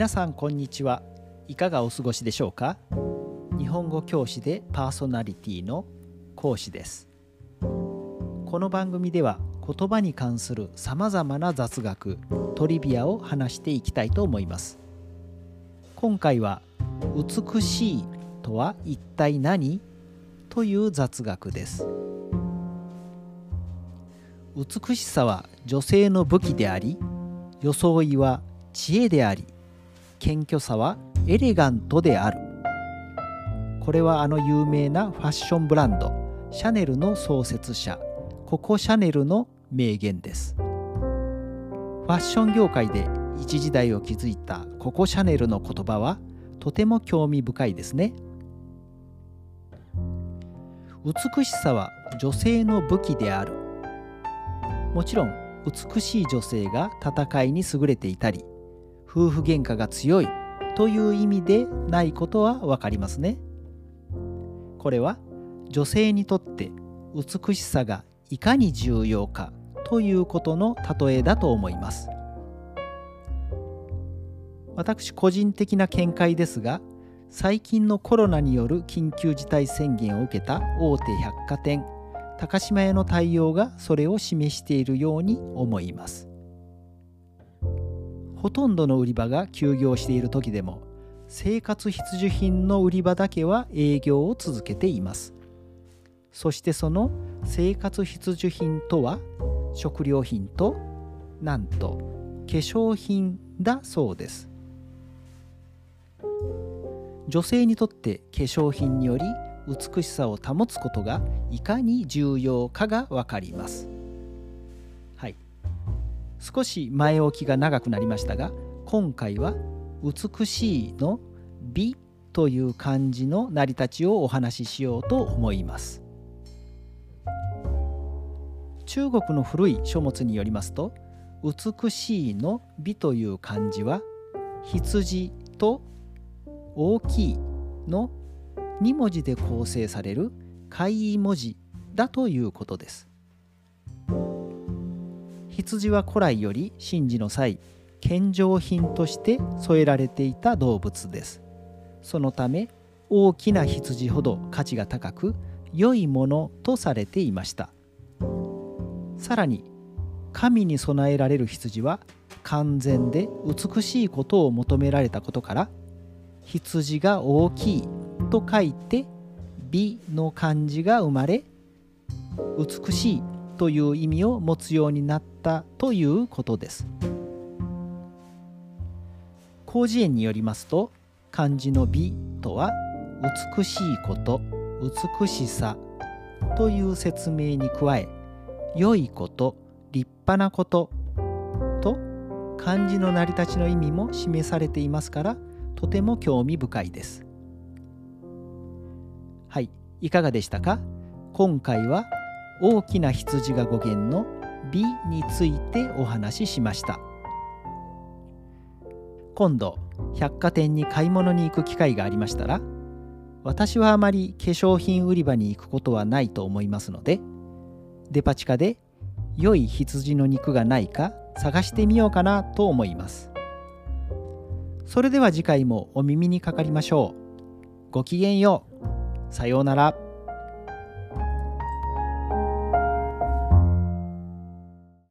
皆さんこんにちは。いかがお過ごしでしょうか？日本語教師でパーソナリティの講師です。この番組では言葉に関するさまざまな雑学トリビアを話していきたいと思います。今回は美しいとは一体何？という雑学です。美しさは女性の武器であり装いは知恵であり謙虚さはエレガントである。これはあの有名なファッションブランドシャネルの創設者ココ・シャネルの名言です。ファッション業界で一時代を築いたココ・シャネルの言葉はとても興味深いですね。美しさは女性の武器である。もちろん美しい女性が戦いに優れていたり夫婦喧嘩が強いという意味でないことは分かりますね。これは女性にとって美しさがいかに重要かということの例えだと思います。私個人的な見解ですが最近のコロナによる緊急事態宣言を受けた大手百貨店高島屋の対応がそれを示しているように思いますほとんどの売り場が休業している時でも生活必需品の売り場だけは営業を続けていますそしてその生活必需品とは食料品となんと化粧品だそうです女性にとって化粧品により美しさを保つことがいかに重要かが分かります。少し前置きが長くなりましたが今回は「美しい」の「美」という漢字の成り立ちをお話ししようと思います。中国の古い書物によりますと「美しい」の「美」という漢字は羊と大きいの2文字で構成される怪異文字だということです。羊は古来より神事の際献上品として添えられていた動物です。そのため大きな羊ほど価値が高く良いものとされていました。さらに神に備えられる羊は完全で美しいことを求められたことから羊が大きいと書いて美の漢字が生まれ美しいという意味を持つようになったということです。広辞苑によりますと漢字の美とは美しいこと美しさという説明に加え良いこと立派なことと漢字の成り立ちの意味も示されていますからとても興味深いです。はい、いかがでしたか？今回は大きな羊が語源の美についてお話ししました。今度百貨店に買い物に行く機会がありましたら私はあまり化粧品売り場に行くことはないと思いますのでデパ地下で良い羊の肉がないか探してみようかなと思います。それでは次回もお耳にかかりましょう。ごきげんよう。さようなら。